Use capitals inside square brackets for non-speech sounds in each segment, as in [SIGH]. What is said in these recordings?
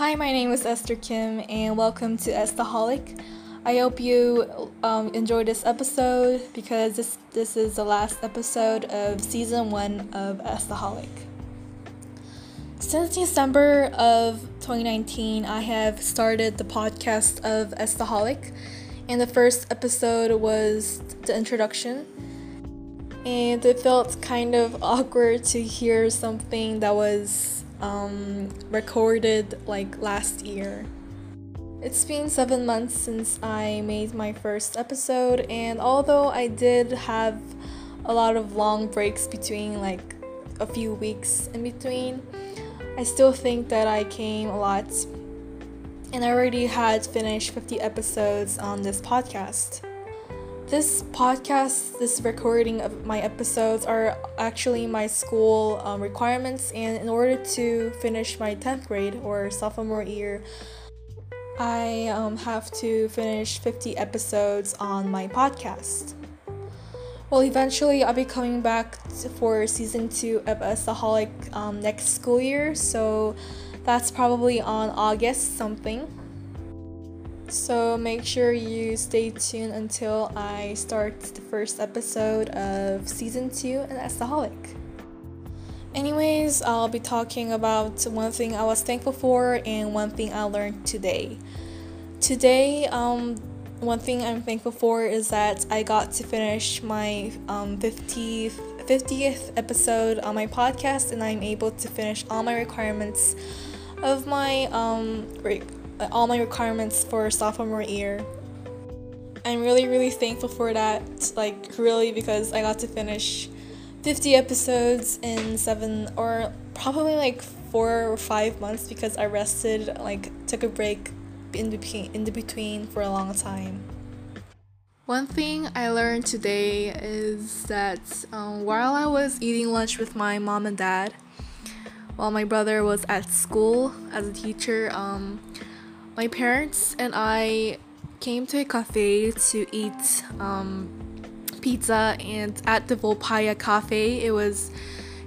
Hi, my name is Esther Kim, and welcome to Estaholic. I hope you um, enjoyed this episode because this this is the last episode of season one of Estaholic. Since December of 2019, I have started the podcast of Estaholic, and the first episode was the introduction. And it felt kind of awkward to hear something that was um, recorded like last year. It's been seven months since I made my first episode, and although I did have a lot of long breaks between, like a few weeks in between, I still think that I came a lot. And I already had finished 50 episodes on this podcast. This podcast, this recording of my episodes are actually my school um, requirements, and in order to finish my 10th grade or sophomore year, I um, have to finish 50 episodes on my podcast. Well, eventually, I'll be coming back for season two of Estaholic um, next school year, so that's probably on August something. So make sure you stay tuned until I start the first episode of season two in Estaholic. Anyways, I'll be talking about one thing I was thankful for and one thing I learned today. Today, um, one thing I'm thankful for is that I got to finish my um, 50th, 50th episode on my podcast and I'm able to finish all my requirements of my um, all my requirements for sophomore year. I'm really really thankful for that like really because I got to finish 50 episodes in 7 or probably like 4 or 5 months because I rested like took a break in between in the between for a long time. One thing I learned today is that um, while I was eating lunch with my mom and dad, while my brother was at school as a teacher, um, my parents and I came to a cafe to eat um, pizza, and at the Volpaya Cafe, it was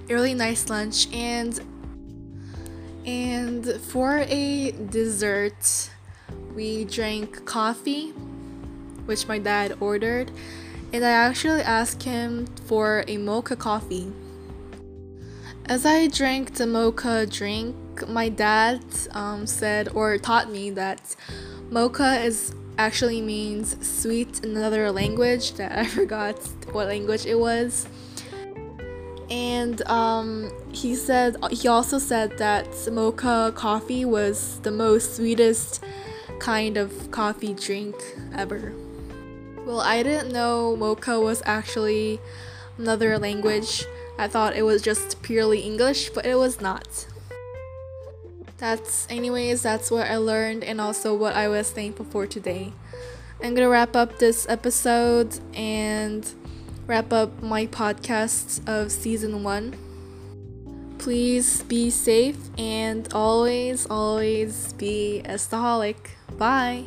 a really nice lunch and and for a dessert we drank coffee, which my dad ordered, and I actually asked him for a mocha coffee. As I drank the mocha drink, my dad um, said or taught me that mocha is actually means sweet in another language that I [LAUGHS] forgot what language it was. And um, he said he also said that mocha coffee was the most sweetest kind of coffee drink ever. Well, I didn't know mocha was actually another language. I thought it was just purely English, but it was not. That's, anyways, that's what I learned and also what I was thankful for today. I'm gonna wrap up this episode and wrap up my podcast of season one. Please be safe and always, always be a staholic. Bye.